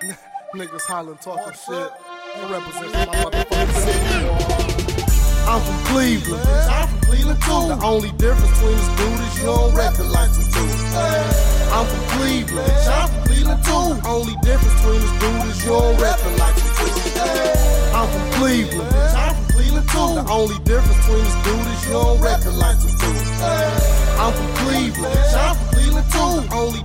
Niggas hollering, talking shit. I represent my motherfucking city. I'm from Cleveland. I'm from Cleveland too. The only difference between us dude is you don't record like we do. I'm from Cleveland. I'm from Cleveland too. The Only difference between this dude is you don't record like we do. I'm from Cleveland. I'm from Cleveland too. The only difference between us dude is you don't record like we do. I'm from Cleveland. I'm from Cleveland too. Only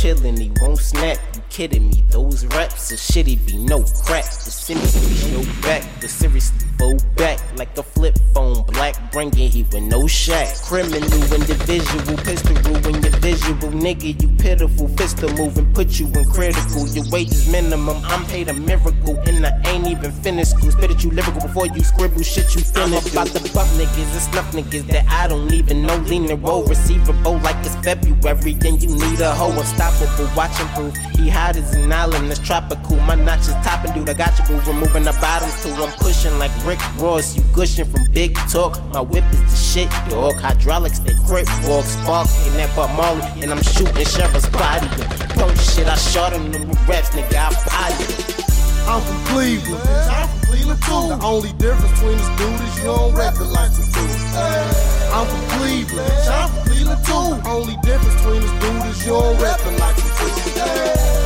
chillin', he won't snap. You kidding me? Those raps are shitty, be no crap. The be no back, the seriously fold back like a flip phone. Black bringing he with no shack. Criminal individual, pistol in your visual. Nigga, you pitiful, pistol moving, put you in critical. Your wages minimum, I'm paid a miracle, and I ain't even finished school. Spit at you lyrical before you scribble shit you finish. I'm about to buck niggas and snuff niggas that I don't even know. Leaning roll, receivable like it's February, then you need a hoe unstoppable. Watch Watching proof, he hot as an island that's tropical. My notch is topping, dude. I got you, boo. Removing the bottoms too. I'm pushing like Rick Ross. You gushing from big talk. My whip is the shit, dog. Hydraulics, they grip walk, spark, that but Molly. And I'm shooting Sheriff's body. Punk shit, I shot him with reps, nigga. I body. I'm from Cleveland. I'm from Cleveland too. The only difference between this dude is you don't record like we do. I'm from Cleveland. I'm from Cleveland too. The Only difference between this dude is you don't record like we do.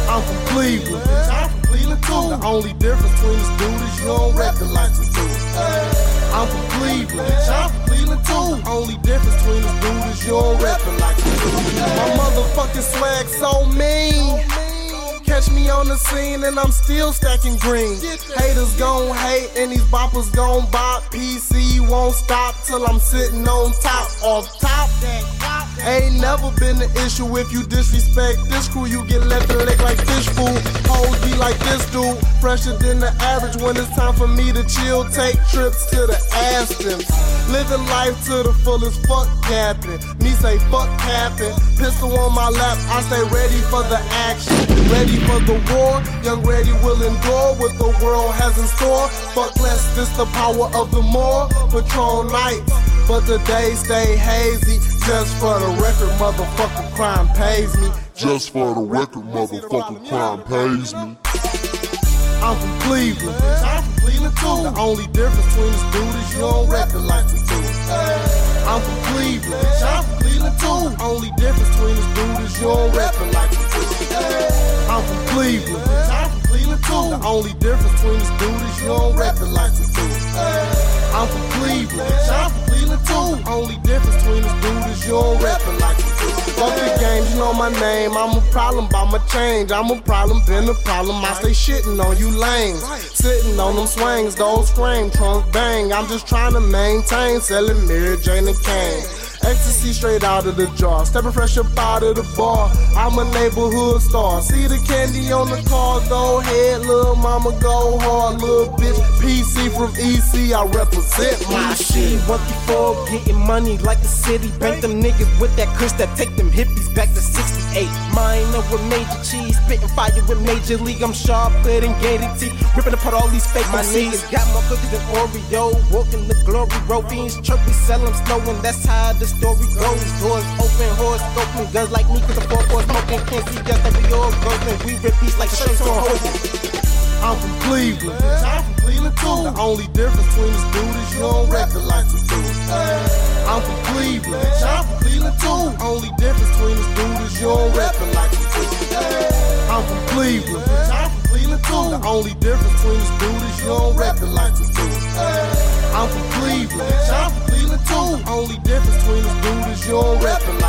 I'm from Cleveland. I'm from Cleveland too. The only difference between this dude is you don't record like we do. I'm from Cleveland. I'm from Cleveland too. Only swag so mean. Catch me on the scene and I'm still stacking green. Haters gon' hate and these boppers gon' bop. PC won't stop till I'm sitting on top. Off top, ain't never been an issue if you disrespect this crew. You get left the leg like fish food. Hoes be like this dude, fresher than the average. When it's time for me to chill, take trips to the Aspens. Living life to the fullest, fuck capping. Me say fuck capping. Pistol on my lap, I stay ready for the action. Ready for the war, young ready will endure what the world has in store. Fuck less, this the power of the more. Patrol nights, but the days stay hazy. Just for the record, motherfucker, crime pays me. Just for the record, motherfucking crime pays me. I'm from Cleveland. I'm from Cleveland too. The only difference between this dude is you don't record like we do. I'm from Cleveland. I'm from Cleveland too. The Only difference between this dude is you don't record like we do. I'm from Cleveland. I'm from Cleveland too. The only difference between this dude is you don't record like we do. I'm from Cleveland. I'm from Cleveland too. Only difference between this dude is you don't record like we do. Fuck the games, you know my name. I'm a problem by my change. I'm a problem, been a problem. I stay shitting on you lames. Sitting on them swings, those scream, trunk bang. I'm just trying to maintain, selling Mary Jane and Kane. Ecstasy straight out of the jar, stepping fresh up out of the bar. I'm a neighborhood star. See the candy on the car, go ahead, little mama, go hard, little bitch. PC from EC, I represent my One before getting money like the city. Bank them niggas with that kush that take them hippies back to 68. Mine up with major cheese, spitting fire with major league. I'm sharper than gated teeth, ripping apart all these fake My niggas got more cookies than Oreo. Walking the glory road, beans chirp, we sell them slow, and that's how the story goes. Doors open, horse open, guns like me, cause the four four smoking. Can't see us that we all broken. We repeat like the shirts on. I'm from Cleveland. I'm from Cleveland too. The only difference between this dude is you don't record like we do. I'm from Cleveland. I'm from Cleveland too. The Only difference between this dude is you don't record like we do. I'm from Cleveland. I'm from Cleveland too. The only difference between this dude is you don't record like we do. I'm from Cleveland. I'm from Cleveland too. The Only difference between this dude is you don't like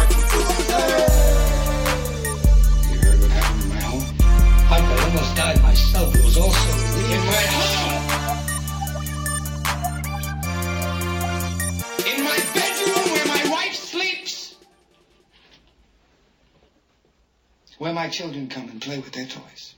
Where my children come and play with their toys.